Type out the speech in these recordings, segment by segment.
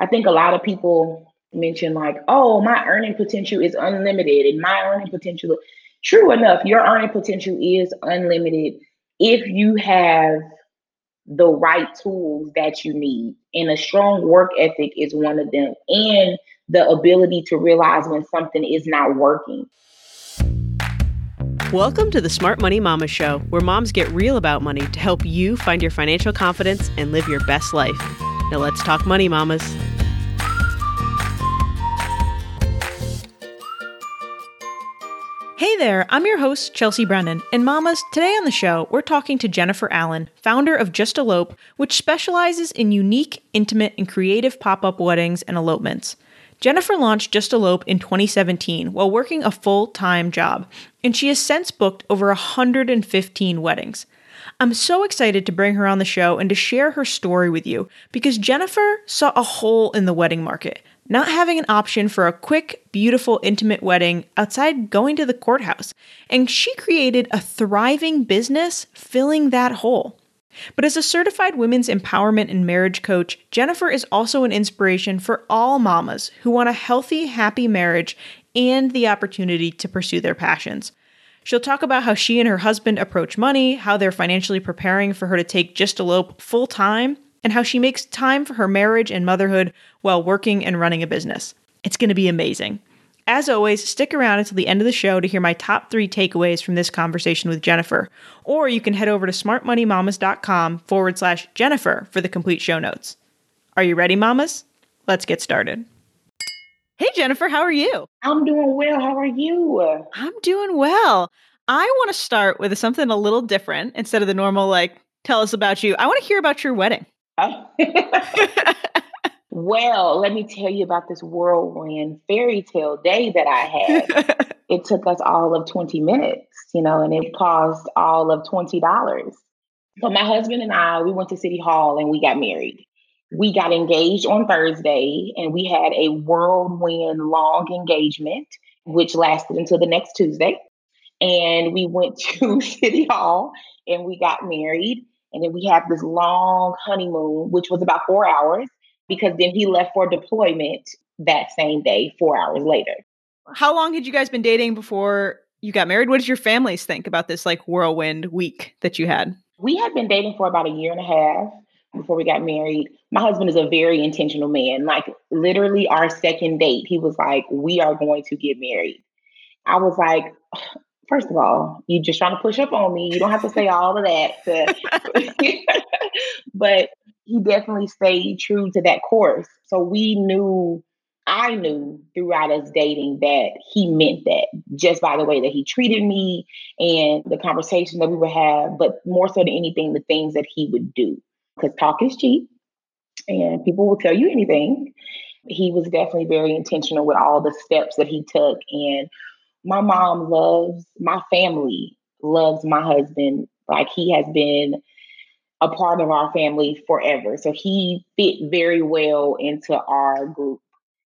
I think a lot of people mention like, oh, my earning potential is unlimited and my earning potential. True enough, your earning potential is unlimited if you have the right tools that you need. And a strong work ethic is one of them. And the ability to realize when something is not working. Welcome to the Smart Money Mama Show, where moms get real about money to help you find your financial confidence and live your best life. Now let's talk money, mamas. There, I'm your host, Chelsea Brennan. And mamas, today on the show, we're talking to Jennifer Allen, founder of Just Elope, which specializes in unique, intimate, and creative pop up weddings and elopements. Jennifer launched Just Elope in 2017 while working a full time job, and she has since booked over 115 weddings. I'm so excited to bring her on the show and to share her story with you because Jennifer saw a hole in the wedding market, not having an option for a quick, beautiful, intimate wedding outside going to the courthouse, and she created a thriving business filling that hole. But as a certified women's empowerment and marriage coach, Jennifer is also an inspiration for all mamas who want a healthy, happy marriage and the opportunity to pursue their passions. She'll talk about how she and her husband approach money, how they're financially preparing for her to take Just Elope full time, and how she makes time for her marriage and motherhood while working and running a business. It's going to be amazing. As always, stick around until the end of the show to hear my top three takeaways from this conversation with Jennifer. Or you can head over to smartmoneymamas.com forward slash Jennifer for the complete show notes. Are you ready, mamas? Let's get started. Hey, Jennifer, how are you? I'm doing well. How are you? I'm doing well. I want to start with something a little different instead of the normal, like, tell us about you. I want to hear about your wedding. Well, let me tell you about this whirlwind fairy tale day that I had. it took us all of 20 minutes, you know, and it cost all of $20. So my husband and I, we went to City Hall and we got married. We got engaged on Thursday and we had a whirlwind long engagement, which lasted until the next Tuesday. And we went to City Hall and we got married. And then we had this long honeymoon, which was about four hours because then he left for deployment that same day, four hours later. How long had you guys been dating before you got married? What did your families think about this like whirlwind week that you had? We had been dating for about a year and a half before we got married. My husband is a very intentional man. Like literally our second date, he was like, "We are going to get married." I was like, first of all, you just trying to push up on me. You don't have to say all of that. To, but he definitely stayed true to that course. So we knew, I knew throughout us dating that he meant that just by the way that he treated me and the conversation that we would have, but more so than anything, the things that he would do. Because talk is cheap and people will tell you anything. He was definitely very intentional with all the steps that he took. And my mom loves, my family loves my husband. Like he has been a part of our family forever. So he fit very well into our group.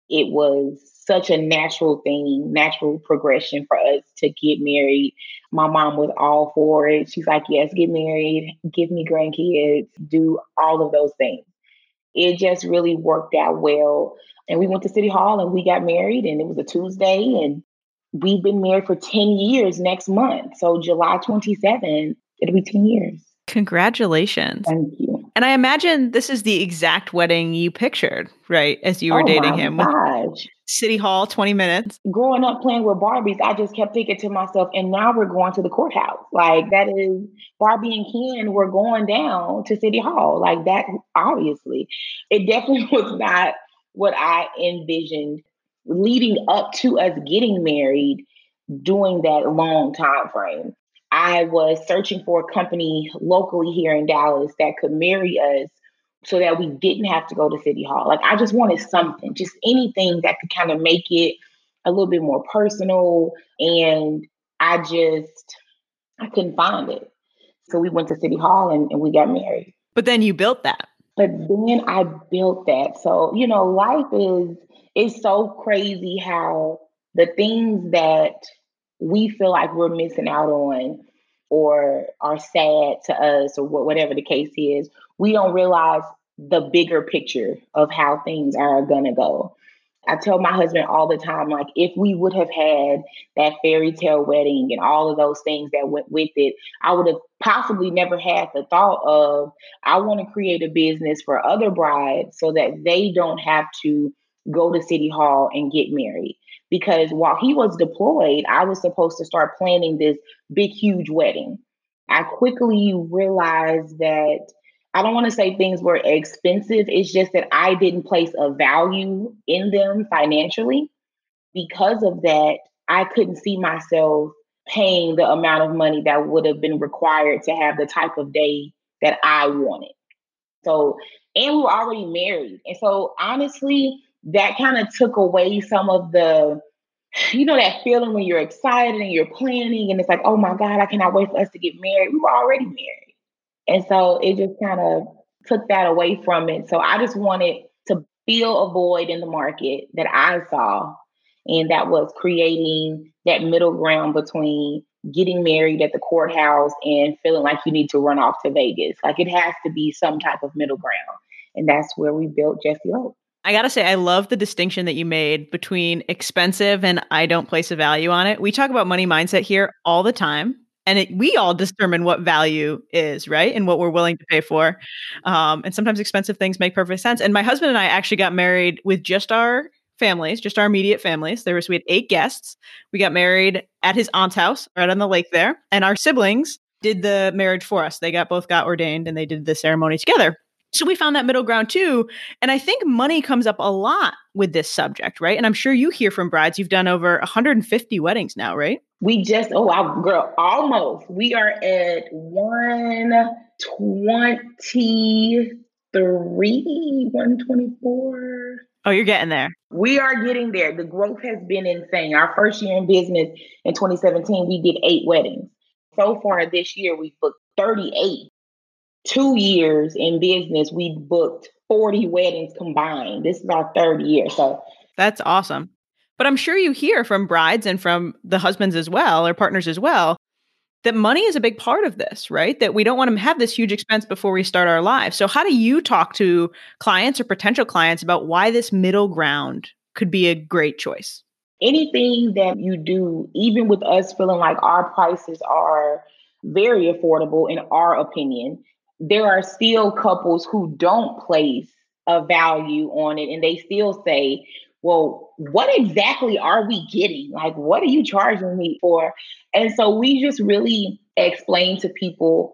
It was such a natural thing, natural progression for us to get married. My mom was all for it. She's like, yes, get married, give me grandkids, do all of those things. It just really worked out well. And we went to City Hall and we got married, and it was a Tuesday. And we've been married for 10 years next month. So July 27, it'll be 10 years. Congratulations. Thank you. And I imagine this is the exact wedding you pictured, right? As you were oh dating him. Gosh. City Hall, 20 minutes. Growing up playing with Barbies, I just kept thinking to myself, and now we're going to the courthouse. Like that is Barbie and Ken were going down to City Hall. Like that, obviously. It definitely was not what I envisioned leading up to us getting married during that long time frame. I was searching for a company locally here in Dallas that could marry us so that we didn't have to go to City Hall. Like, I just wanted something, just anything that could kind of make it a little bit more personal. And I just, I couldn't find it. So we went to City Hall and, and we got married. But then you built that. But then I built that. So, you know, life is, is so crazy how the things that we feel like we're missing out on or are sad to us or whatever the case is, we don't realize the bigger picture of how things are going to go. I tell my husband all the time, like, if we would have had that fairy tale wedding and all of those things that went with it, I would have possibly never had the thought of, I want to create a business for other brides so that they don't have to go to City Hall and get married. Because while he was deployed, I was supposed to start planning this big, huge wedding. I quickly realized that I don't want to say things were expensive. It's just that I didn't place a value in them financially. Because of that, I couldn't see myself paying the amount of money that would have been required to have the type of day that I wanted. So, and we were already married. And so, honestly, that kind of took away some of the, you know, that feeling when you're excited and you're planning and it's like, oh my God, I cannot wait for us to get married. We were already married. And so it just kind of took that away from it. So I just wanted to fill a void in the market that I saw. And that was creating that middle ground between getting married at the courthouse and feeling like you need to run off to Vegas. Like it has to be some type of middle ground. And that's where we built Just Elope. I gotta say, I love the distinction that you made between expensive and I don't place a value on it. We talk about money mindset here all the time and it, we all determine what value is right and what we're willing to pay for um, and sometimes expensive things make perfect sense and my husband and i actually got married with just our families just our immediate families there was we had eight guests we got married at his aunt's house right on the lake there and our siblings did the marriage for us they got both got ordained and they did the ceremony together so we found that middle ground too. And I think money comes up a lot with this subject, right? And I'm sure you hear from brides. You've done over 150 weddings now, right? We just, oh wow, girl, almost. We are at 123, 124. Oh, you're getting there. We are getting there. The growth has been insane. Our first year in business in 2017, we did eight weddings. So far this year, we've booked 38 two years in business, we booked 40 weddings combined. This is our third year. So that's awesome. But I'm sure you hear from brides and from the husbands as well, or partners as well, that money is a big part of this, right? That we don't want to have this huge expense before we start our lives. So, how do you talk to clients or potential clients about why this middle ground could be a great choice? Anything that you do, even with us feeling like our prices are very affordable in our opinion, there are still couples who don't place a value on it and they still say, well, what exactly are we getting? Like, what are you charging me for? And so we just really explain to people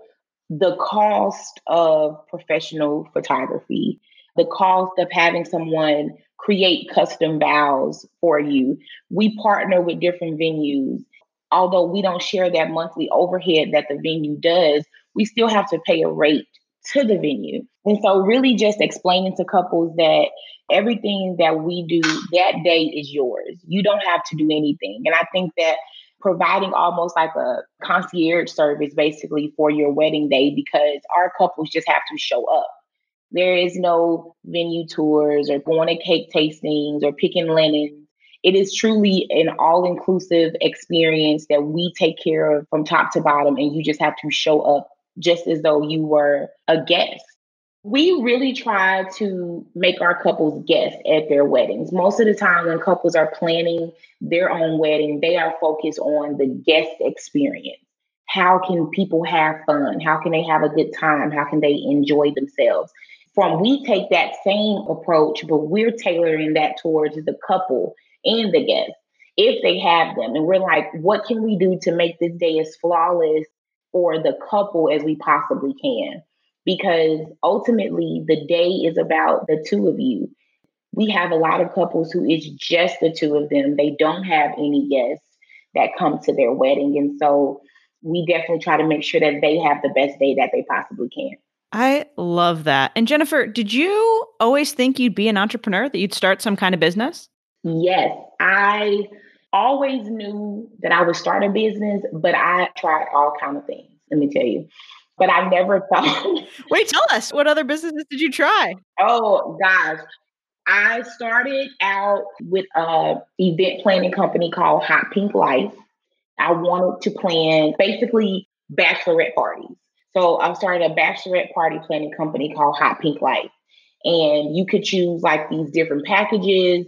the cost of professional photography, the cost of having someone create custom vows for you. We partner with different venues. Although we don't share that monthly overhead that the venue does, we still have to pay a rate to the venue. And so, really, just explaining to couples that everything that we do that day is yours. You don't have to do anything. And I think that providing almost like a concierge service basically for your wedding day because our couples just have to show up. There is no venue tours or going to cake tastings or picking linens. It is truly an all inclusive experience that we take care of from top to bottom, and you just have to show up just as though you were a guest. We really try to make our couples guests at their weddings. Most of the time, when couples are planning their own wedding, they are focused on the guest experience. How can people have fun? How can they have a good time? How can they enjoy themselves? From we take that same approach, but we're tailoring that towards the couple and the guests if they have them. And we're like, what can we do to make this day as flawless for the couple as we possibly can. Because ultimately, the day is about the two of you. We have a lot of couples who it's just the two of them. They don't have any guests that come to their wedding. And so we definitely try to make sure that they have the best day that they possibly can. I love that. And Jennifer, did you always think you'd be an entrepreneur, that you'd start some kind of business? Yes, I always knew that I would start a business, but I tried all kind of things. Let me tell you. But I never thought. Wait, tell us what other businesses did you try? Oh gosh, I started out with a event planning company called Hot Pink Life. I wanted to plan basically bachelorette parties. So I started a bachelorette party planning company called Hot Pink Life. And you could choose like these different packages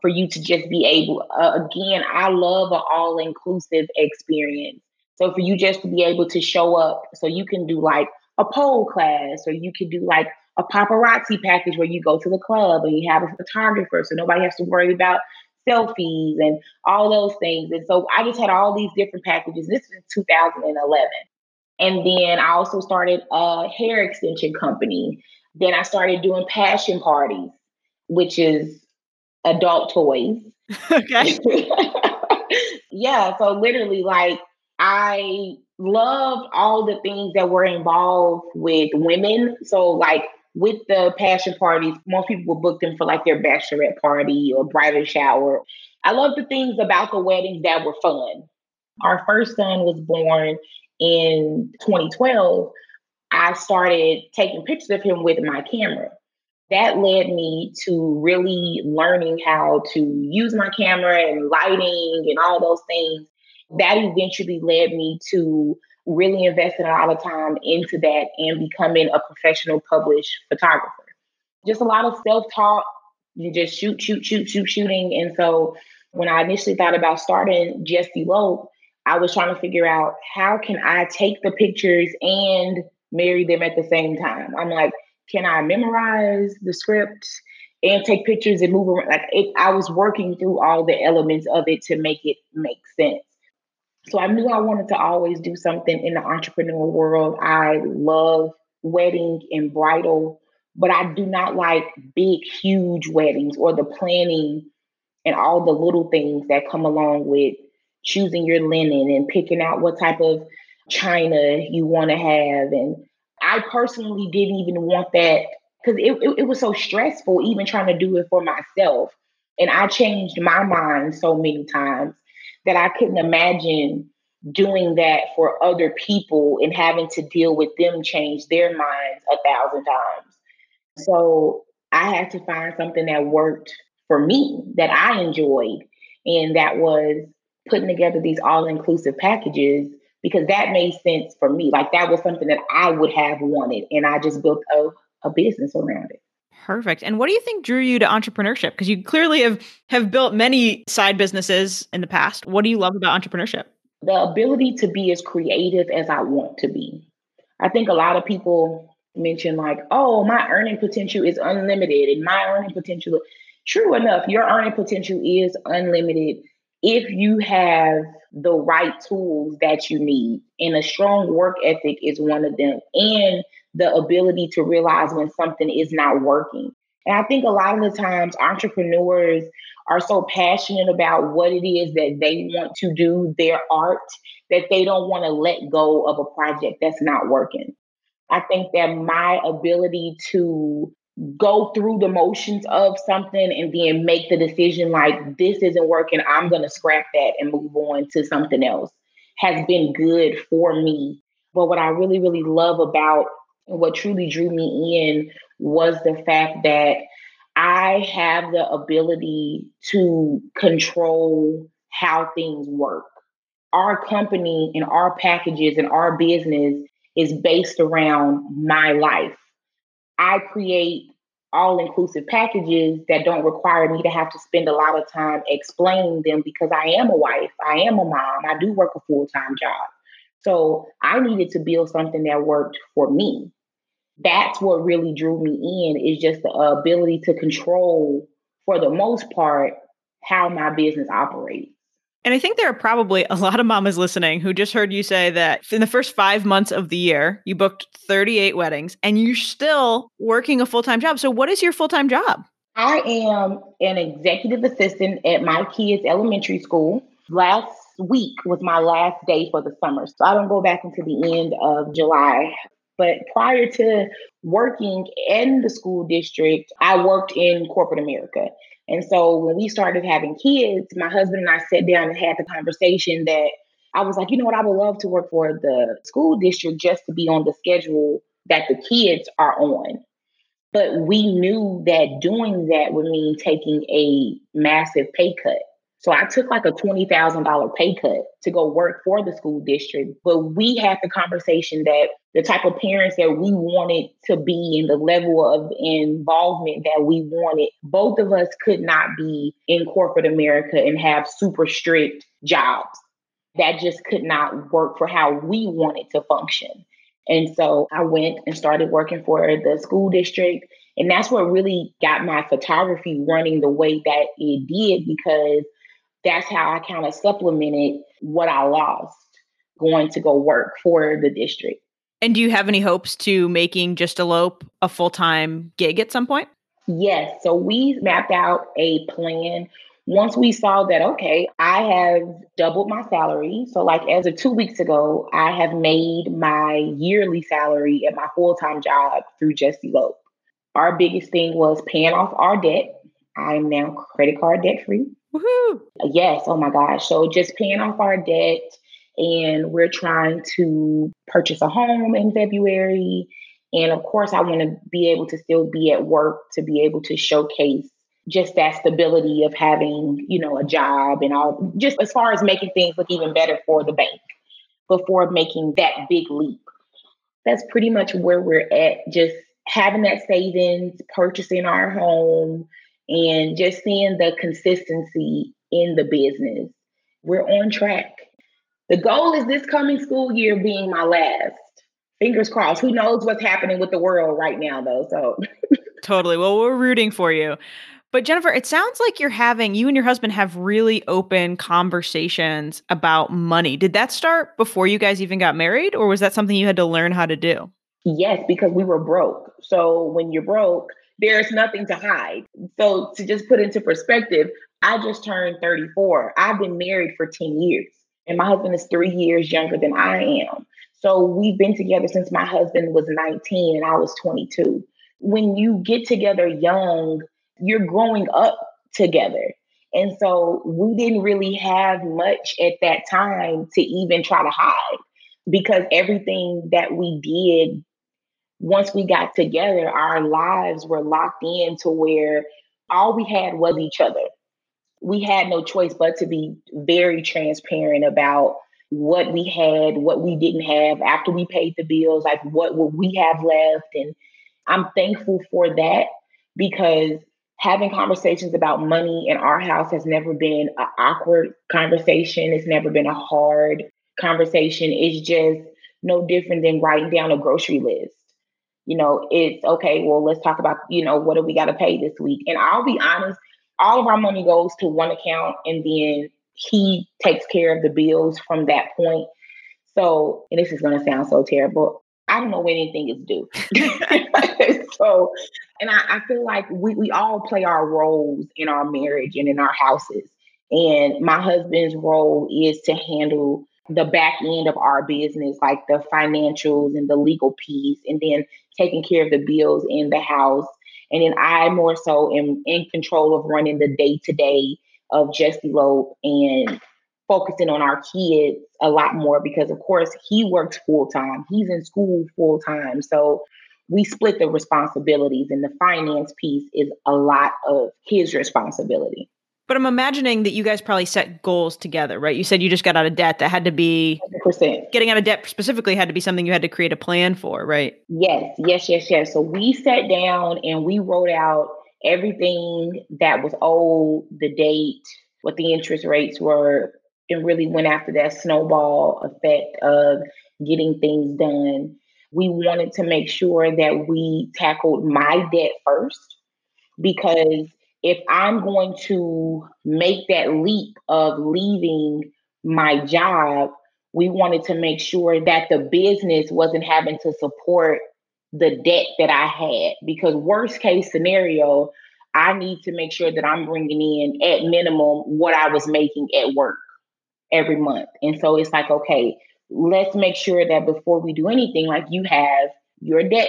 for you to just be able, uh, again, I love an all inclusive experience. So for you just to be able to show up, so you can do like a pole class, or you could do like a paparazzi package where you go to the club and you have a photographer, so nobody has to worry about selfies and all those things. And so I just had all these different packages. This was 2011. And then I also started a hair extension company. Then I started doing passion parties, which is adult toys. Okay. yeah. So literally, like, I loved all the things that were involved with women. So, like, with the passion parties, most people would book them for like their bachelorette party or bridal shower. I love the things about the weddings that were fun. Our first son was born in 2012. I started taking pictures of him with my camera. That led me to really learning how to use my camera and lighting and all those things. That eventually led me to really investing a lot of time into that and becoming a professional published photographer. Just a lot of self taught, you just shoot, shoot, shoot, shoot, shooting. And so when I initially thought about starting Just Elope, I was trying to figure out how can I take the pictures and marry them at the same time. I'm like, can I memorize the script and take pictures and move around? Like it, I was working through all the elements of it to make it make sense. So I knew I wanted to always do something in the entrepreneur world. I love wedding and bridal, but I do not like big, huge weddings or the planning and all the little things that come along with choosing your linen and picking out what type of china you want to have. And I personally didn't even want that because it, it, it was so stressful, even trying to do it for myself. And I changed my mind so many times that I couldn't imagine doing that for other people and having to deal with them change their minds a thousand times. So I had to find something that worked for me that I enjoyed. And that was putting together these all inclusive packages because that made sense for me. Like that was something that I would have wanted. And I just built a, a business around it. Perfect. And what do you think drew you to entrepreneurship? Because you clearly have have built many side businesses in the past. What do you love about entrepreneurship? The ability to be as creative as I want to be. I think a lot of people mention like, "Oh, my earning potential is unlimited," and my earning potential. True enough, your earning potential is unlimited if you have the right tools that you need. And a strong work ethic is one of them. And the ability to realize when something is not working. And I think a lot of the times entrepreneurs are so passionate about what it is that they want to do, their art, that they don't want to let go of a project that's not working. I think that my ability to go through the motions of something and then make the decision like this isn't working, I'm going to scrap that and move on to something else has been good for me. But what I really, really love about what truly drew me in was the fact that I have the ability to control how things work. Our company and our packages and our business is based around my life. I create all inclusive packages that don't require me to have to spend a lot of time explaining them because I am a wife, I am a mom, I do work a full time job. So I needed to build something that worked for me that's what really drew me in is just the ability to control for the most part how my business operates and I think there are probably a lot of mamas listening who just heard you say that in the first five months of the year, you booked 38 weddings and you're still working a full time job. So, what is your full time job? I am an executive assistant at my kids' elementary school. Last week was my last day for the summer. So, I don't go back until the end of July. But prior to working in the school district, I worked in corporate America. And so when we started having kids, my husband and I sat down and had the conversation that I was like, you know what, I would love to work for the school district just to be on the schedule that the kids are on. But we knew that doing that would mean taking a massive pay cut. So I took like a $20,000 pay cut to go work for the school district. But we had the conversation that the type of parents that we wanted to be and the level of involvement that we wanted, both of us could not be in corporate America and have super strict jobs. That just could not work for how we wanted to function. And so I went and started working for the school district. And that's what really got my photography running the way that it did because that's how I kind of supplemented what I lost going to go work for the district. And do you have any hopes to making Just Elope a full time gig at some point? Yes. So we mapped out a plan. Once we saw that, okay, I have doubled my salary. So, like as of two weeks ago, I have made my yearly salary at my full time job through Just Elope. Our biggest thing was paying off our debt. I'm now credit card debt free. Yes. Oh my gosh. So just paying off our debt, and we're trying to purchase a home in February. And of course, I want to be able to still be at work to be able to showcase just that stability of having, you know, a job and all, just as far as making things look even better for the bank before making that big leap. That's pretty much where we're at. Just having that savings, purchasing our home, and just seeing the consistency in the business. We're on track. The goal is this coming school year being my last. Fingers crossed. Who knows what's happening with the world right now, though? So, totally. Well, we're rooting for you. But Jennifer, it sounds like you're having, you and your husband have really open conversations about money. Did that start before you guys even got married, or was that something you had to learn how to do? Yes, because we were broke. So when you're broke, there's nothing to hide. So to just put into perspective, I just turned 34. I've been married for 10 years, and my husband is three years younger than I am. So we've been together since my husband was 19 and I was 22. When you get together young, you're growing up together. And so we didn't really have much at that time to even try to hide because everything that we did once we got together, our lives were locked in to where all we had was each other. We had no choice but to be very transparent about what we had, what we didn't have after we paid the bills, like what would we have left. And I'm thankful for that because having conversations about money in our house has never been an awkward conversation. It's never been a hard conversation. It's just no different than writing down a grocery list you know, it's okay, well, let's talk about, you know, what do we got to pay this week? And I'll be honest, all of our money goes to one account and then he takes care of the bills from that point. So, and this is going to sound so terrible. I don't know when anything is due. so, and I, I feel like we, we all play our roles in our marriage and in our houses. And my husband's role is to handle the back end of our business, like the financials and the legal piece, and then taking care of the bills in the house. And then I more so am in control of running the day to day of Just Elope and focusing on our kids a lot more because, of course, he works full time. He's in school full time. So we split the responsibilities, and the finance piece is a lot of his responsibility. But I'm imagining that you guys probably set goals together, right? You said you just got out of debt. That had to be 100%. Getting out of debt specifically had to be something you had to create a plan for, right? Yes, yes, yes, yes. So we sat down and we wrote out everything that was owed, the date, what the interest rates were, and really went after that snowball effect of getting things done. We wanted to make sure that we tackled my debt first because if I'm going to make that leap of leaving my job, we wanted to make sure that the business wasn't having to support the debt that I had. Because, worst case scenario, I need to make sure that I'm bringing in at minimum what I was making at work every month. And so it's like, okay, let's make sure that before we do anything, like you have your debt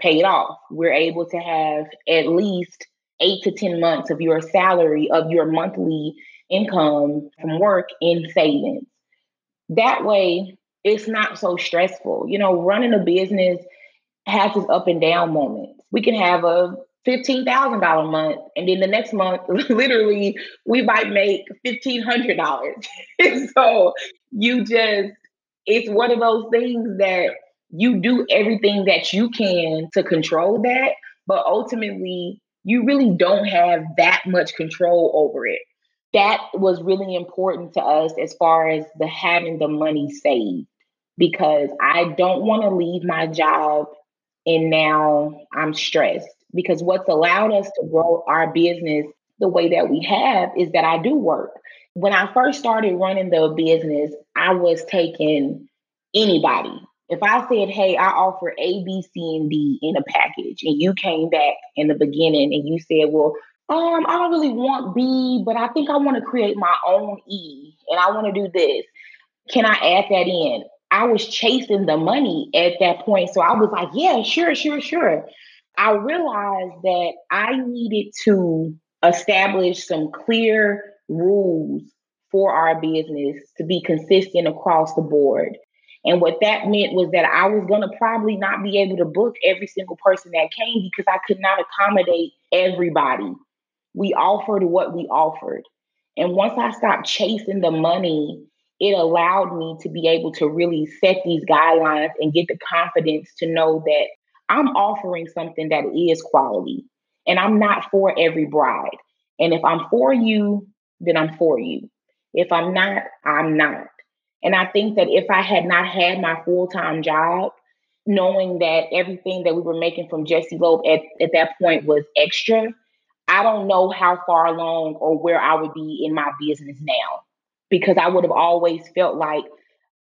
paid off, we're able to have at least eight to 10 months of your salary, of your monthly income from work in savings. That way, it's not so stressful. You know, running a business has its up and down moments. We can have a fifteen thousand dollar month, and then the next month, literally, we might make fifteen hundred dollars. so you just, it's one of those things that you do everything that you can to control that, but ultimately, you really don't have that much control over it. That was really important to us as far as the having the money saved because I don't want to leave my job and now I'm stressed because what's allowed us to grow our business the way that we have is that I do work. When I first started running the business, I was taking anybody. If I said, hey, I offer A, B, C, and D in a package, and you came back in the beginning and you said, well, um, I don't really want B, but I think I want to create my own E and I want to do this. Can I add that in? I was chasing the money at that point. So I was like, yeah, sure, sure, sure. I realized that I needed to establish some clear rules for our business to be consistent across the board. And what that meant was that I was going to probably not be able to book every single person that came because I could not accommodate everybody. We offered what we offered. And once I stopped chasing the money it allowed me to be able to really set these guidelines and get the confidence to know that I'm offering something that is quality and I'm not for every bride. And if I'm for you, then I'm for you. If I'm not, I'm not. And I think that if I had not had my full time job, knowing that everything that we were making from Just Elope at, at that point was extra, I don't know how far along or where I would be in my business now because I would have always felt like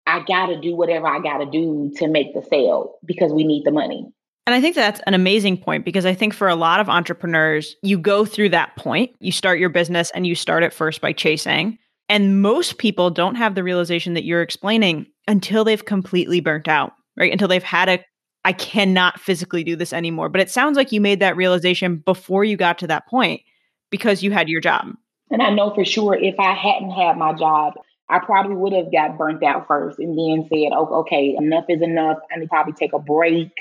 I got to do whatever I got to do to make the sale because we need the money. And I think that's an amazing point because I think for a lot of entrepreneurs, you go through that point. You start your business and you start it first by chasing. And most people don't have the realization that you're explaining until they've completely burnt out, right? Until they've had a, I cannot physically do this anymore. But it sounds like you made that realization before you got to that point because you had your job. And I know for sure if I hadn't had my job, I probably would have got burnt out first and then said, oh, okay, enough is enough. I need to probably take a break,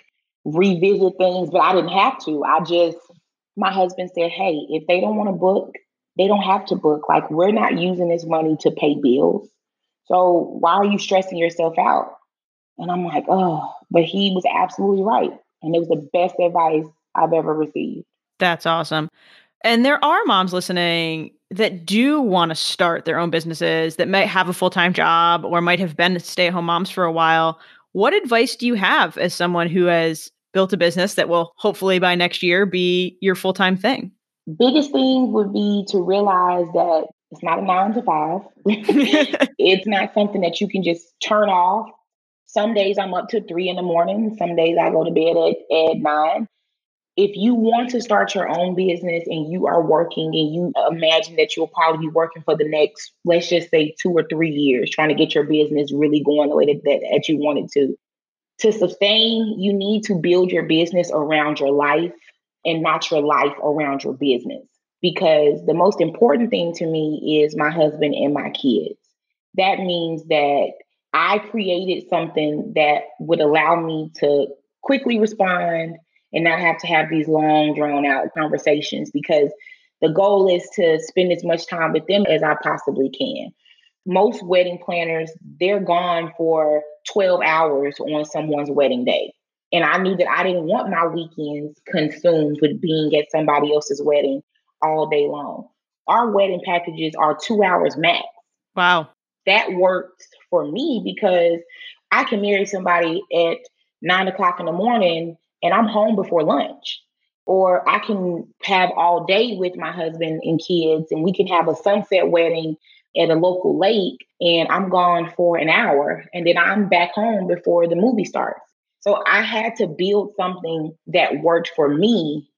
revisit things. But I didn't have to. I just, my husband said, hey, if they don't want to book, they don't have to book. Like, we're not using this money to pay bills. So why are you stressing yourself out? And I'm like, oh, but he was absolutely right. And it was the best advice I've ever received. That's awesome. And there are moms listening that do want to start their own businesses that might have a full time job or might have been stay at home moms for a while. What advice do you have as someone who has built a business that will hopefully by next year be your full time thing? Biggest thing would be to realize that it's not a nine to five. it's not something that you can just turn off. Some days I'm up to three in the morning. Some days I go to bed at, at nine if you want to start your own business and you are working and you imagine that you'll probably be working for the next, let's just say two or three years, trying to get your business really going the way that, that, that you want it to. To sustain, you need to build your business around your life and not your life around your business. Because the most important thing to me is my husband and my kids. That means that I created something that would allow me to quickly respond and not have to have these long, drawn out conversations because the goal is to spend as much time with them as I possibly can. Most wedding planners, they're gone for 12 hours on someone's wedding day. And I knew that I didn't want my weekends consumed with being at somebody else's wedding all day long. Our wedding packages are two hours max. Wow. That works for me because I can marry somebody at nine o'clock in the morning and I'm home before lunch. Or I can have all day with my husband and kids, and we can have a sunset wedding at a local lake, and I'm gone for an hour, and then I'm back home before the movie starts. So I had to build something that worked for me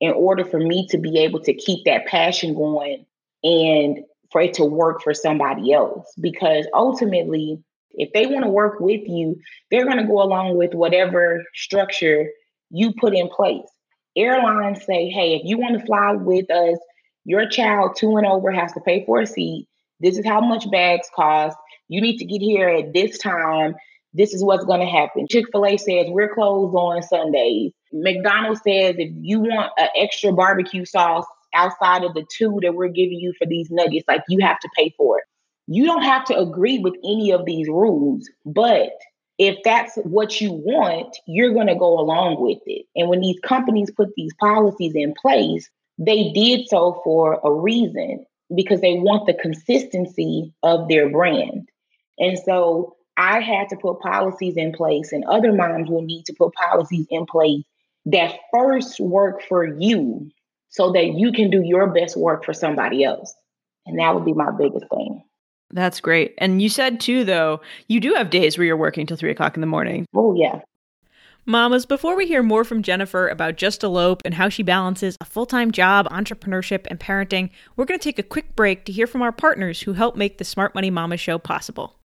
in order for me to be able to keep that passion going and for it to work for somebody else. Because ultimately, if they want to work with you, they're going to go along with whatever structure you put in place. Airlines say, hey, if you want to fly with us, your child two and over has to pay for a seat. This is how much bags cost. You need to get here at this time. This is what's going to happen. Chick fil A says we're closed on Sundays. McDonald's says if you want an extra barbecue sauce outside of the two that we're giving you for these nuggets, like you have to pay for it. You don't have to agree with any of these rules, but if that's what you want, you're going to go along with it. And when these companies put these policies in place, they did so for a reason because they want the consistency of their brand. And so I had to put policies in place, and other moms will need to put policies in place that first work for you so that you can do your best work for somebody else. And that would be my biggest thing. That's great. And you said too, though, you do have days where you're working till three o'clock in the morning. Oh, yeah. Mamas, before we hear more from Jennifer about Just Elope and how she balances a full time job, entrepreneurship, and parenting, we're going to take a quick break to hear from our partners who help make the Smart Money Mama show possible.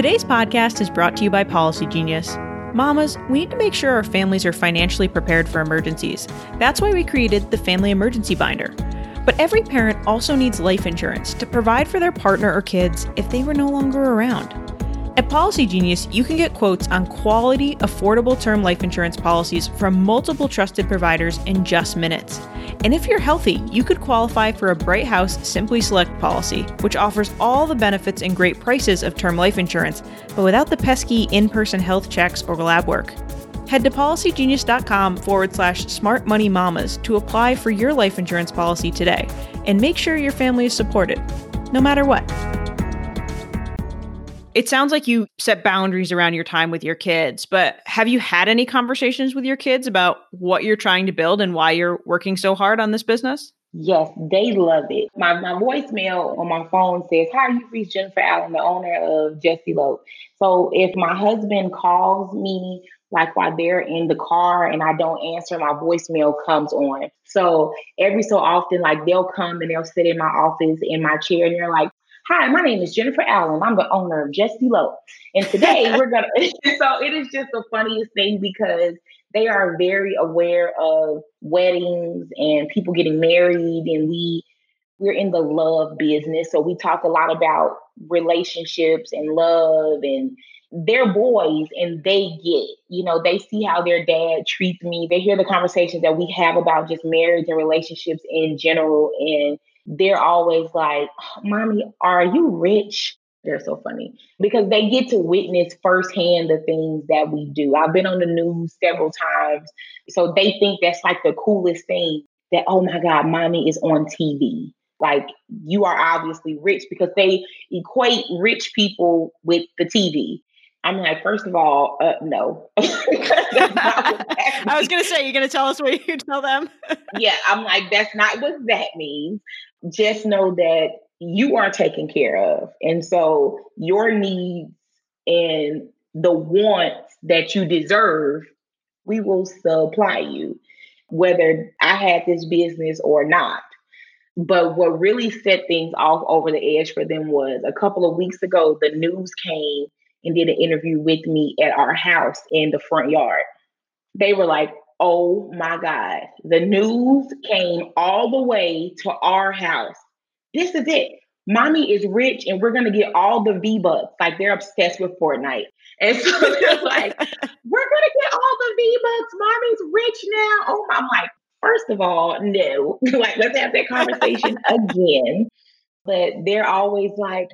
Today's podcast is brought to you by Policygenius. Mamas, we need to make sure our families are financially prepared for emergencies. That's why we created the Family Emergency Binder. But every parent also needs life insurance to provide for their partner or kids if they were no longer around. At Policygenius, you can get quotes on quality, affordable term life insurance policies from multiple trusted providers in just minutes. And if you're healthy, you could qualify for a Bright House Simply Select policy, which offers all the benefits and great prices of term life insurance, but without the pesky in person health checks or lab work. Head to policygenius.com forward slash smart money mamas to apply for your life insurance policy today and make sure your family is supported, no matter what. It sounds like you set boundaries around your time with your kids, but have you had any conversations with your kids about what you're trying to build and why you're working so hard on this business? Yes, they love it. My my voicemail on my phone says, Hi, you reached Jennifer Allen, the owner of Just Elope. So if my husband calls me like while they're in the car and I don't answer, my voicemail comes on. So every so often, like they'll come and they'll sit in my office in my chair and they're like, Hi, my name is Jennifer Allen. I'm the owner of Just Elope. And today we're gonna so it is just the funniest thing because they are very aware of weddings and people getting married and we we're in the love business. So we talk a lot about relationships and love and they're boys and they get, you know, they see how their dad treats me. They hear the conversations that we have about just marriage and relationships in general. And they're always like, Mommy, are you rich? They're so funny because they get to witness firsthand the things that we do. I've been on the news several times. So they think that's like the coolest thing that, oh my God, mommy is on TV. Like you are obviously rich because they equate rich people with the TV. I'm like, first of all, uh, no. I was going to say, you're going to tell us what you tell them? yeah, I'm like, that's not what that means. Just know that you are taken care of. And so your needs and the wants that you deserve, we will supply you, whether I had this business or not. But what really set things off over the edge for them was a couple of weeks ago, the news came and did an interview with me at our house in the front yard. They were like, oh my God, the news came all the way to our house. This is it. Mommy is rich and we're gonna get all the V bucks. Like they're obsessed with Fortnite. And so they're like, we're gonna get all the V bucks. Mommy's rich now. Oh, I'm like, first of all, no. like, let's have that conversation again. But they're always like,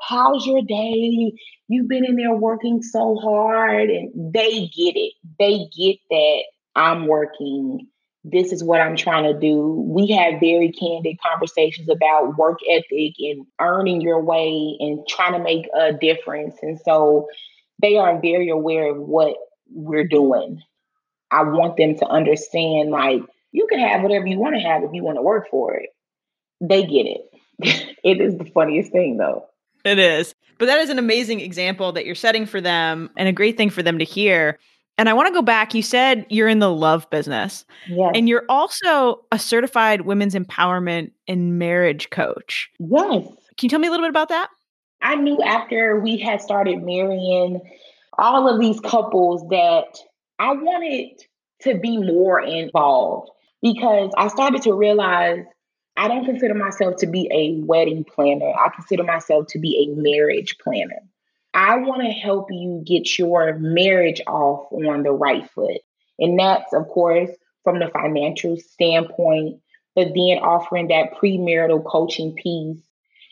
how's your day? You've been in there working so hard. And they get it. They get that I'm working. This is what I'm trying to do. We have very candid conversations about work ethic and earning your way and trying to make a difference. And so they are very aware of what we're doing. I want them to understand like, you can have whatever you want to have if you want to work for it. They get it. it is the funniest thing though. It is. But that is an amazing example that you're setting for them and a great thing for them to hear. And I want to go back. You said you're in the love business. Yes. And you're also a certified women's empowerment and marriage coach. Yes. Can you tell me a little bit about that? I knew after we had started marrying all of these couples that I wanted to be more involved because I started to realize I don't consider myself to be a wedding planner. I consider myself to be a marriage planner. I want to help you get your marriage off on the right foot. And that's, of course, from the financial standpoint, but then offering that premarital coaching piece.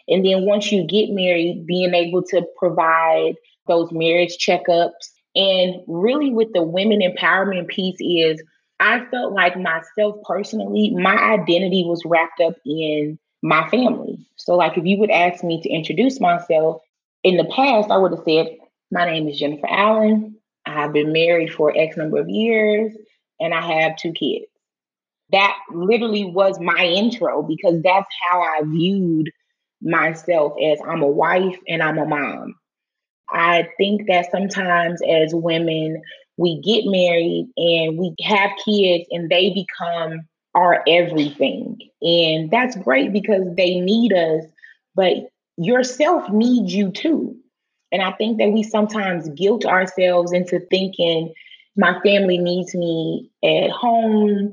And then once you get married, being able to provide those marriage checkups. And really, with the women empowerment piece, is I felt like myself personally, my identity was wrapped up in my family. So, like, if you would ask me to introduce myself in the past, I would have said, My name is Jennifer Allen. I have been married for X number of years and I have two kids. That literally was my intro because that's how I viewed myself as I'm a wife and I'm a mom. I think that sometimes as women, we get married and we have kids and they become our everything. And that's great because they need us, but yourself needs you too. And I think that we sometimes guilt ourselves into thinking my family needs me at home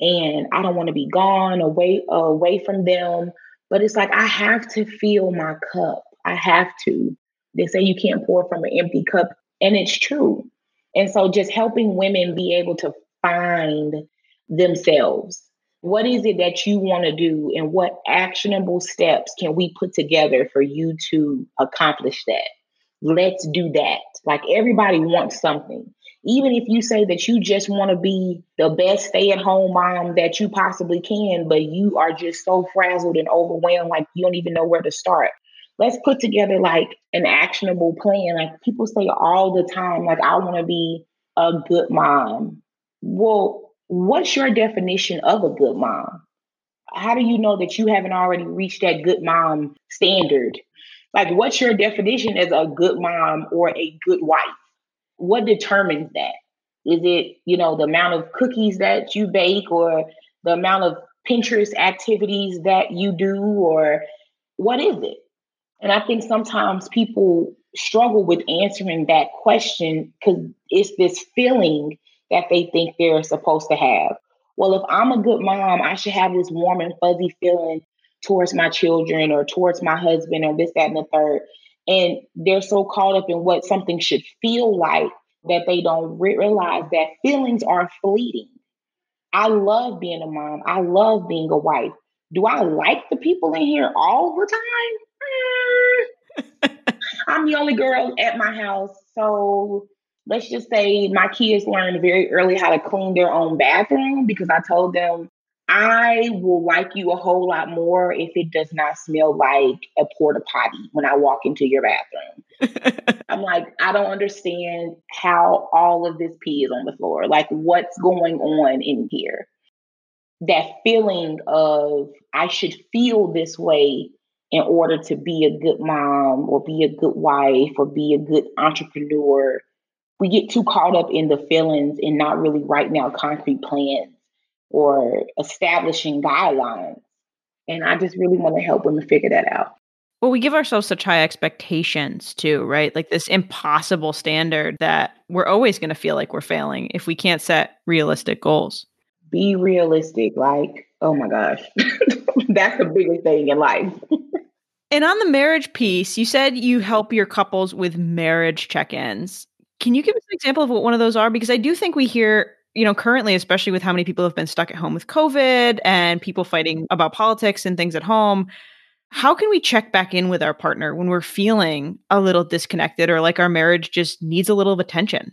and I don't want to be gone away away from them. But it's like I have to fill my cup. I have to. They say you can't pour from an empty cup, and it's true. And so just helping women be able to find themselves. What is it that you want to do, and what actionable steps can we put together for you to accomplish that? Let's do that. Like everybody wants something. Even if you say that you just want to be the best stay at home mom that you possibly can, but you are just so frazzled and overwhelmed, like you don't even know where to start. Let's put together like an actionable plan. Like people say all the time, like, I want to be a good mom. Well, what's your definition of a good mom? How do you know that you haven't already reached that good mom standard? Like, what's your definition as a good mom or a good wife? What determines that? Is it, you know, the amount of cookies that you bake or the amount of Pinterest activities that you do, or what is it? And I think sometimes people struggle with answering that question because it's this feeling that they think they're supposed to have. Well, if I'm a good mom, I should have this warm and fuzzy feeling towards my children or towards my husband or this, that, and the third. And they're so caught up in what something should feel like that they don't realize that feelings are fleeting. I love being a mom. I love being a wife. Do I like the people in here all the time? I'm the only girl at my house. So let's just say my kids learned very early how to clean their own bathroom because I told them I will like you a whole lot more if it does not smell like a porta potty when I walk into your bathroom. I'm like, I don't understand how all of this pee is on the floor. Like, what's going on in here? That feeling of I should feel this way in order to be a good mom or be a good wife or be a good entrepreneur. We get too caught up in the feelings and not really writing out concrete plans or establishing guidelines. And I just really want to help women figure that out. Well, we give ourselves such high expectations too, right? Like this impossible standard that we're always going to feel like we're failing if we can't set realistic goals. Be realistic. Like, oh my gosh, that's the biggest thing in life. and on the marriage piece, you said you help your couples with marriage check ins. Can you give us an example of what one of those are? Because I do think we hear you know, currently, especially with how many people have been stuck at home with COVID and people fighting mm-hmm. about politics and things at home, how can we check back in with our partner when we're feeling a little disconnected or like our marriage just needs a little of attention?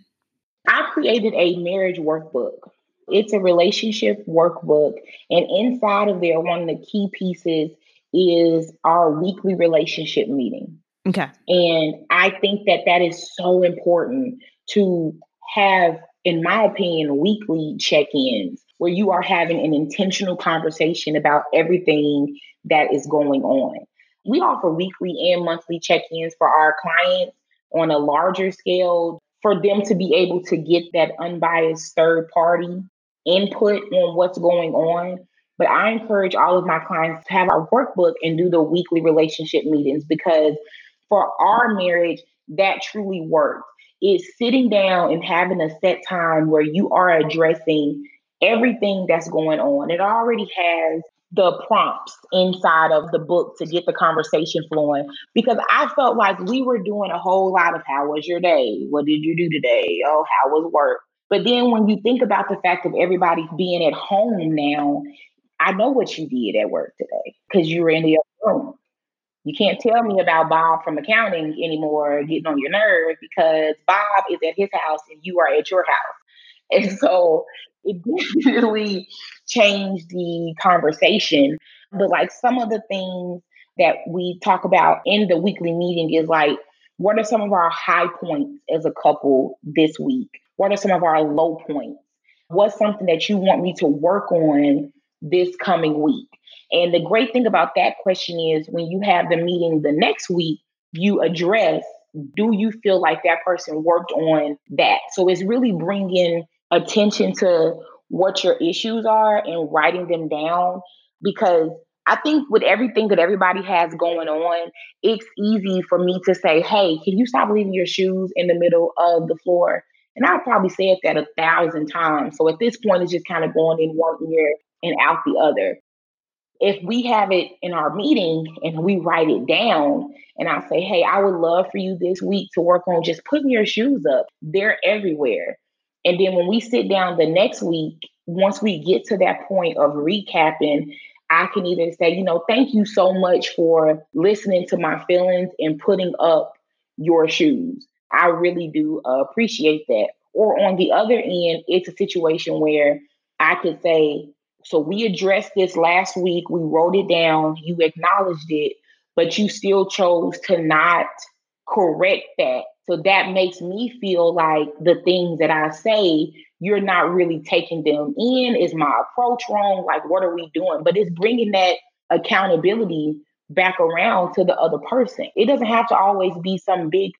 I created a marriage workbook. It's a relationship workbook. And inside of there, one of the key pieces is our weekly relationship meeting. Okay. And I think that that is so important to have in my opinion, weekly check ins where you are having an intentional conversation about everything that is going on. We offer weekly and monthly check ins for our clients on a larger scale for them to be able to get that unbiased third party input on what's going on. But I encourage all of my clients to have our workbook and do the weekly relationship meetings because for our marriage, that truly works is sitting down and having a set time where you are addressing everything that's going on. It already has the prompts inside of the book to get the conversation flowing because I felt like we were doing a whole lot of how was your day? What did you do today? Oh, how was work? But then when you think about the fact of everybody being at home now, I know what you did at work today because you were in the other room. You can't tell me about Bob from accounting anymore getting on your nerves because Bob is at his house and you are at your house. And so it definitely changed the conversation. But like some of the things that we talk about in the weekly meeting is like, what are some of our high points as a couple this week? What are some of our low points? What's something that you want me to work on this coming week? And the great thing about that question is when you have the meeting the next week, you address do you feel like that person worked on that? So it's really bringing attention to what your issues are and writing them down because I think with everything that everybody has going on, it's easy for me to say, hey, can you stop leaving your shoes in the middle of the floor? And I've probably said that a thousand times. So at this point, it's just kind of going in one ear and out the other. If we have it in our meeting and we write it down, and I say, hey, I would love for you this week to work on just putting your shoes up, they're everywhere. And then when we sit down the next week, once we get to that point of recapping, I can either say, you know, thank you so much for listening to my feelings and putting up your shoes. I really do appreciate that. Or on the other end, it's a situation where I could say, so we addressed this last week, we wrote it down, you acknowledged it, but you still chose to not correct that. So that makes me feel like the things that I say, you're not really taking them in. Is my approach wrong? Like, what are we doing? But it's bringing that accountability back around to the other person. It doesn't have to always be some big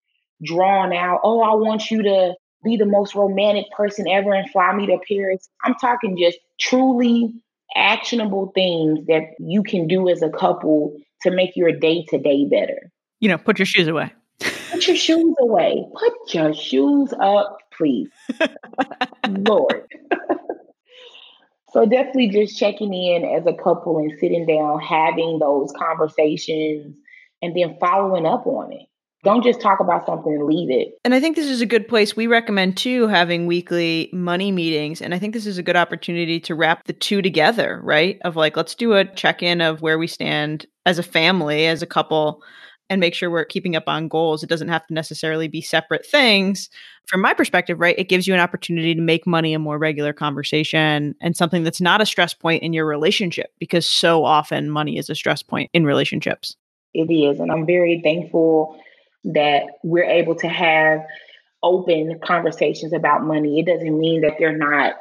drawn out, oh, I want you to be the most romantic person ever and fly me to Paris. I'm talking just truly actionable things that you can do as a couple to make your day to day better. You know, put your shoes away. Put your shoes away. Put your shoes up, please. Lord. so definitely just checking in as a couple and sitting down, having those conversations and then following up on it. Don't just talk about something and leave it. And I think this is a good place. We recommend too having weekly money meetings. And I think this is a good opportunity to wrap the two together, right? Of like, let's do a check in of where we stand as a family, as a couple, and make sure we're keeping up on goals. It doesn't have to necessarily be separate things. From my perspective, right, it gives you an opportunity to make money a more regular conversation and something that's not a stress point in your relationship because so often money is a stress point in relationships. It is. And I'm very thankful that we're able to have open conversations about money. It doesn't mean that they're not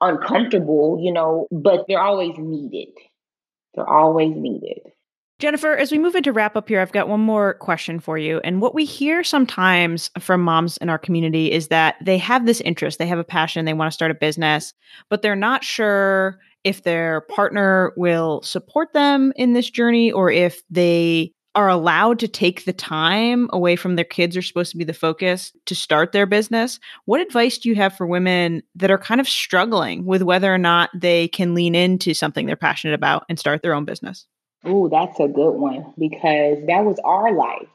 uncomfortable, you know, but they're always needed. They're always needed. Jennifer, as we move into wrap up here, I've got one more question for you. And what we hear sometimes from moms in our community is that they have this interest, they have a passion, they want to start a business, but they're not sure if their partner will support them in this journey or if they are allowed to take the time away from their kids are supposed to be the focus to start their business what advice do you have for women that are kind of struggling with whether or not they can lean into something they're passionate about and start their own business? Oh that's a good one because that was our life.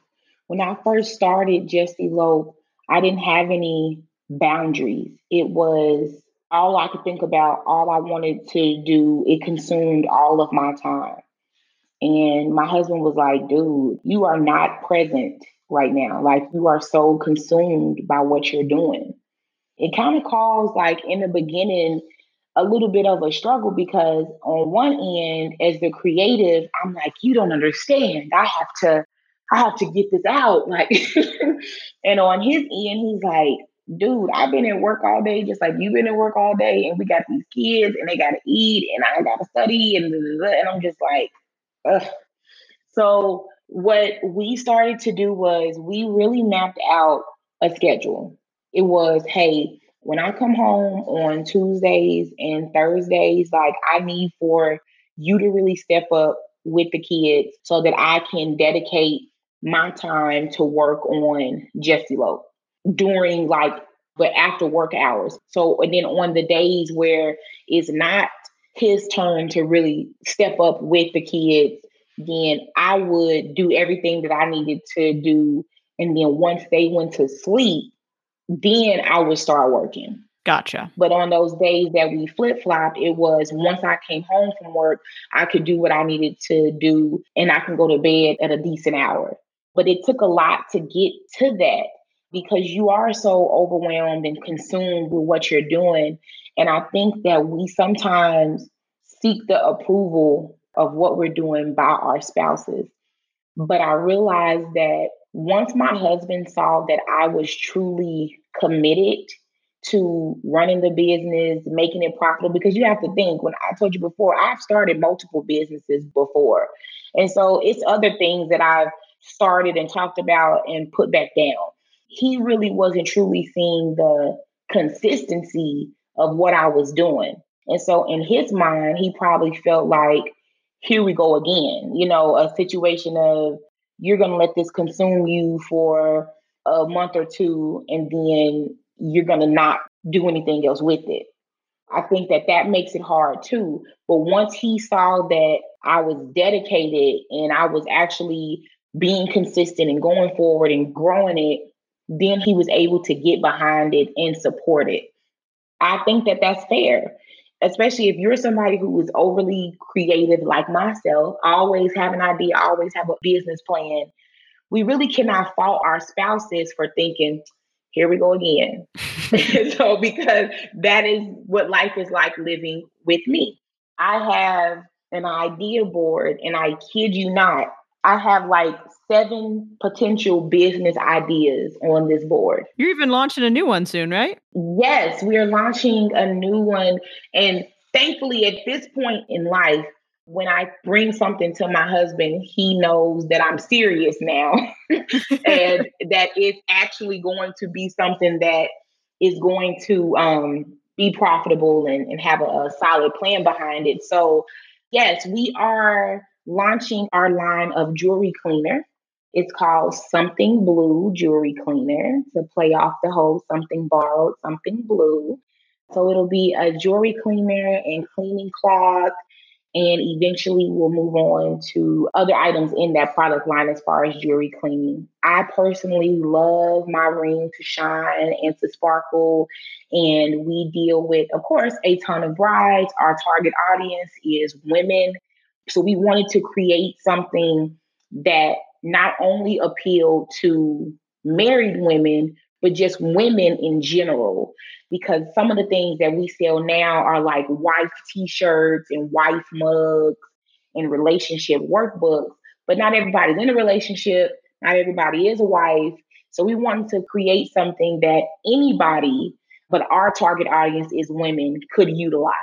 When i first started just elope i didn't have any boundaries. It was all i could think about all i wanted to do it consumed all of my time and my husband was like, dude, you are not present right now. Like you are so consumed by what you're doing. It kind of caused like in the beginning a little bit of a struggle because on one end, as the creative, I'm like, you don't understand. I have to, I have to get this out. Like, and on his end, he's like, dude, I've been at work all day, just like you've been at work all day, and we got these kids and they gotta eat and I gotta study and and I'm just like, Ugh. So what we started to do was we really mapped out a schedule. It was, hey, when I come home on Tuesdays and Thursdays, like I need for you to really step up with the kids so that I can dedicate my time to work on Just Elope during like the after work hours. So and then on the days where it's not his turn to really step up with the kids, then I would do everything that I needed to do. And then once they went to sleep, then I would start working. Gotcha. But on those days that we flip flopped, it was once I came home from work, I could do what I needed to do and I can go to bed at a decent hour. But it took a lot to get to that because you are so overwhelmed and consumed with what you're doing. And I think that we sometimes seek the approval of what we're doing by our spouses. But I realized that once my husband saw that I was truly committed to running the business, making it profitable, because you have to think when I told you before, I've started multiple businesses before. And so it's other things that I've started and talked about and put back down. He really wasn't truly seeing the consistency of what I was doing. And so in his mind, he probably felt like, here we go again, you know, a situation of you're going to let this consume you for a month or two and then you're going to not do anything else with it. I think that that makes it hard too. But once he saw that I was dedicated and I was actually being consistent and going forward and growing it, then he was able to get behind it and support it. I think that that's fair, especially if you're somebody who is overly creative like myself, always have an idea, always have a business plan. We really cannot fault our spouses for thinking, here we go again. so, because that is what life is like living with me. I have an idea board, and I kid you not, I have like seven potential business ideas on this board. You're even launching a new one soon, right? Yes, we are launching a new one. And thankfully, at this point in life, when I bring something to my husband, he knows that I'm serious now and that it's actually going to be something that is going to um, be profitable and, and have a, a solid plan behind it. So, yes, we are launching our line of jewelry cleaner. It's called Something Blue Jewelry Cleaner to play off the whole something borrowed, something blue. So it'll be a jewelry cleaner and cleaning cloth and eventually we'll move on to other items in that product line as far as jewelry cleaning. I personally love my ring to shine and to sparkle. And we deal with, of course, a ton of brides. Our target audience is women. So we wanted to create something that not only appealed to married women, but just women in general. Because some of the things that we sell now are like wife t-shirts and wife mugs and relationship workbooks but not everybody's in a relationship not everybody is a wife. So we wanted to create something that anybody but our target audience is women could utilize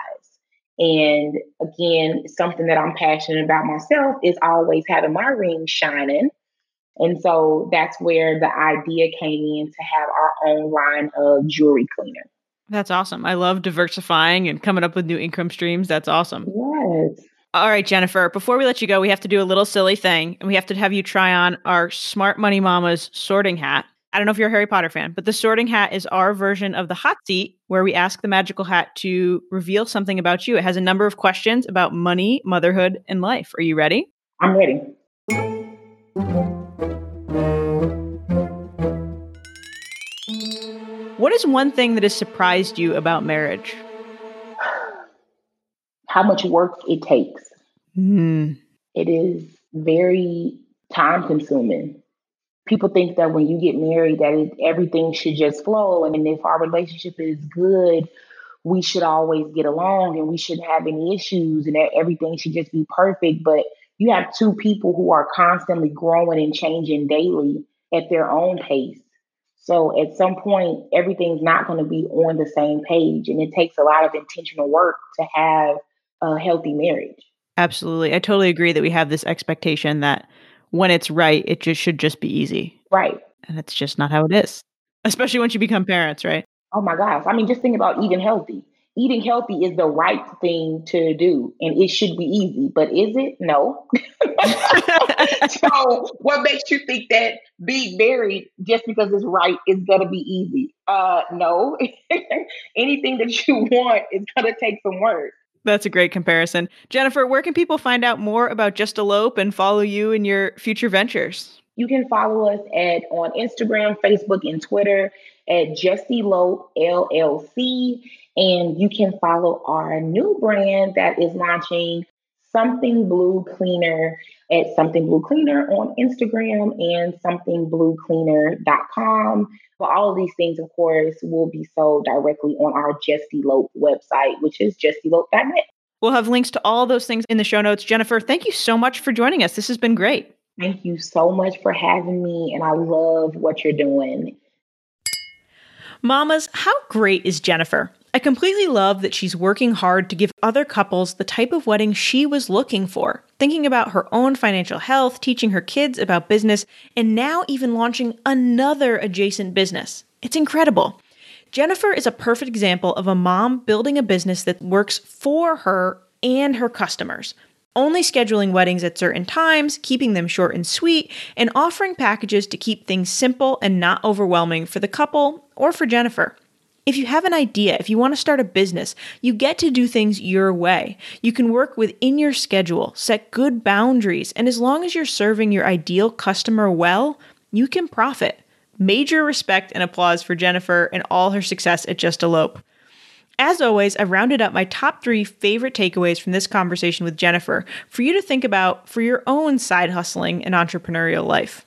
and again something that i'm passionate about myself is always having my ring shining and so that's where the idea came in to have our own line of jewelry cleaner that's awesome. I love diversifying and coming up with new income streams. That's awesome. Yes. All right, Jennifer, before we let you go, we have to do a little silly thing and we have to have you try on our Smart Money Mamas sorting hat. I don't know if you're a Harry Potter fan, but the sorting hat is our version of the hot seat where we ask the magical hat to reveal something about you. It has a number of questions about money, motherhood, and life. Are you ready? I'm ready. What is one thing that has surprised you about marriage? How much work it takes. Mm. It is very time consuming. People think that when you get married that it, everything should just flow and if our relationship is good, we should always get along and we shouldn't have any issues and everything should just be perfect, but you have two people who are constantly growing and changing daily at their own pace so at some point, everything's not going to be on the same page. And it takes a lot of intentional work to have a healthy marriage. Absolutely. I totally agree that we have this expectation that when it's right, it just should just be easy. Right. And it's just not how it is, especially once you become parents, right? Oh my gosh. I mean, just think about eating healthy eating healthy is the right thing to do and it should be easy, but is it? No. so, what makes you think that being married just because it's right is going to be easy? Uh, no. Anything that you want is going to take some work. That's a great comparison. Jennifer, where can people find out more about Just Elope and follow you in your future ventures? You can follow us at on Instagram, Facebook, and Twitter at Just Elope LLC. And you can follow our new brand that is launching Something Blue Cleaner at Something Blue Cleaner on Instagram and something blue somethingbluecleaner.com. But all of these things, of course, will be sold directly on our Just Elope website, which is justelope.net. We'll have links to all those things in the show notes. Jennifer, thank you so much for joining us. This has been great. Thank you so much for having me, and I love what you're doing. Mamas, how great is Jennifer? I completely love that she's working hard to give other couples the type of wedding she was looking for, thinking about her own financial health, teaching her kids about business, and now even launching another adjacent business. It's incredible. Jennifer is a perfect example of a mom building a business that works for her and her customers. Only scheduling weddings at certain times, keeping them short and sweet, and offering packages to keep things simple and not overwhelming for the couple or for Jennifer. If you have an idea, if you want to start a business, you get to do things your way. You can work within your schedule, set good boundaries, and as long as you're serving your ideal customer well, you can profit. Major respect and applause for Jennifer and all her success at Just Elope. As always, I've rounded up my top three favorite takeaways from this conversation with Jennifer for you to think about for your own side hustling and entrepreneurial life.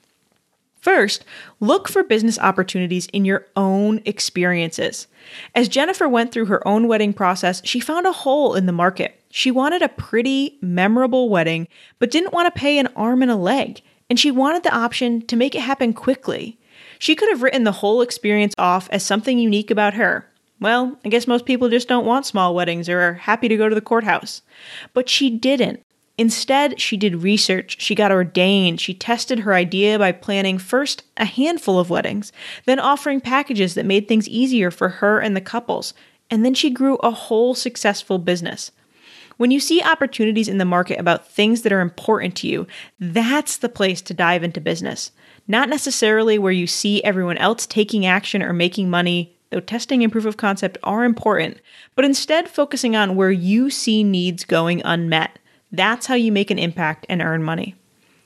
First, look for business opportunities in your own experiences. As Jennifer went through her own wedding process, she found a hole in the market. She wanted a pretty, memorable wedding, but didn't want to pay an arm and a leg, and she wanted the option to make it happen quickly. She could have written the whole experience off as something unique about her. Well, I guess most people just don't want small weddings or are happy to go to the courthouse. But she didn't. Instead, she did research, she got ordained, she tested her idea by planning first a handful of weddings, then offering packages that made things easier for her and the couples, and then she grew a whole successful business. When you see opportunities in the market about things that are important to you, that's the place to dive into business. Not necessarily where you see everyone else taking action or making money, though testing and proof of concept are important, but instead focusing on where you see needs going unmet. That's how you make an impact and earn money.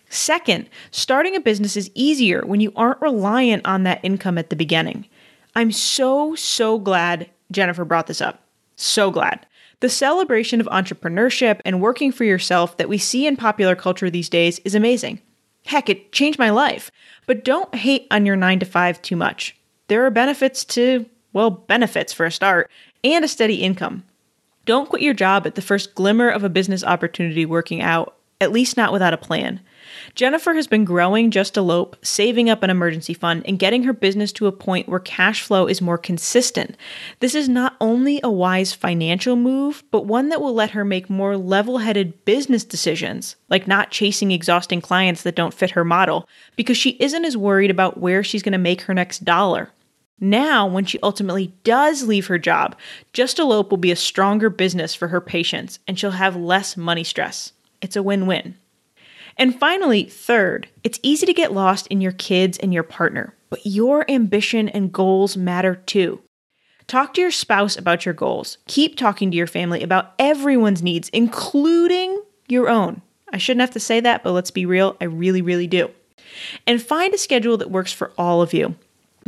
Second, starting a business is easier when you aren't reliant on that income at the beginning. I'm so, so glad Jennifer brought this up. So glad. The celebration of entrepreneurship and working for yourself that we see in popular culture these days is amazing. Heck, it changed my life. But don't hate on your nine to five too much. There are benefits to, well, benefits for a start, and a steady income. Don't quit your job at the first glimmer of a business opportunity working out, at least not without a plan. Jennifer has been growing Just Elope, saving up an emergency fund, and getting her business to a point where cash flow is more consistent. This is not only a wise financial move, but one that will let her make more level headed business decisions, like not chasing exhausting clients that don't fit her model, because she isn't as worried about where she's going to make her next dollar. Now, when she ultimately does leave her job, Just Elope will be a stronger business for her patients and she'll have less money stress. It's a win win. And finally, third, it's easy to get lost in your kids and your partner, but your ambition and goals matter too. Talk to your spouse about your goals. Keep talking to your family about everyone's needs, including your own. I shouldn't have to say that, but let's be real, I really, really do. And find a schedule that works for all of you.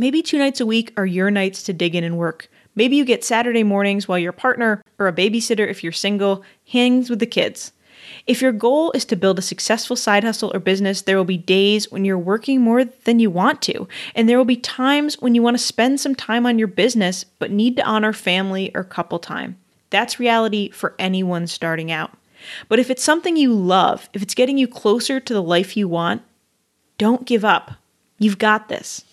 Maybe two nights a week are your nights to dig in and work. Maybe you get Saturday mornings while your partner, or a babysitter if you're single, hangs with the kids. If your goal is to build a successful side hustle or business, there will be days when you're working more than you want to, and there will be times when you want to spend some time on your business but need to honor family or couple time. That's reality for anyone starting out. But if it's something you love, if it's getting you closer to the life you want, don't give up. You've got this.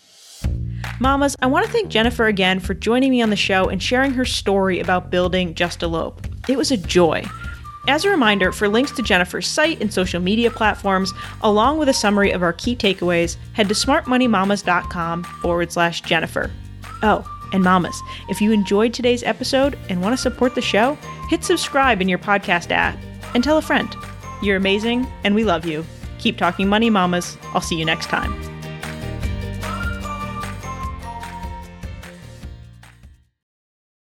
Mamas, I want to thank Jennifer again for joining me on the show and sharing her story about building Just Elope. It was a joy. As a reminder, for links to Jennifer's site and social media platforms, along with a summary of our key takeaways, head to smartmoneymamas.com forward slash Jennifer. Oh, and mamas, if you enjoyed today's episode and want to support the show, hit subscribe in your podcast app and tell a friend. You're amazing and we love you. Keep talking money, mamas. I'll see you next time.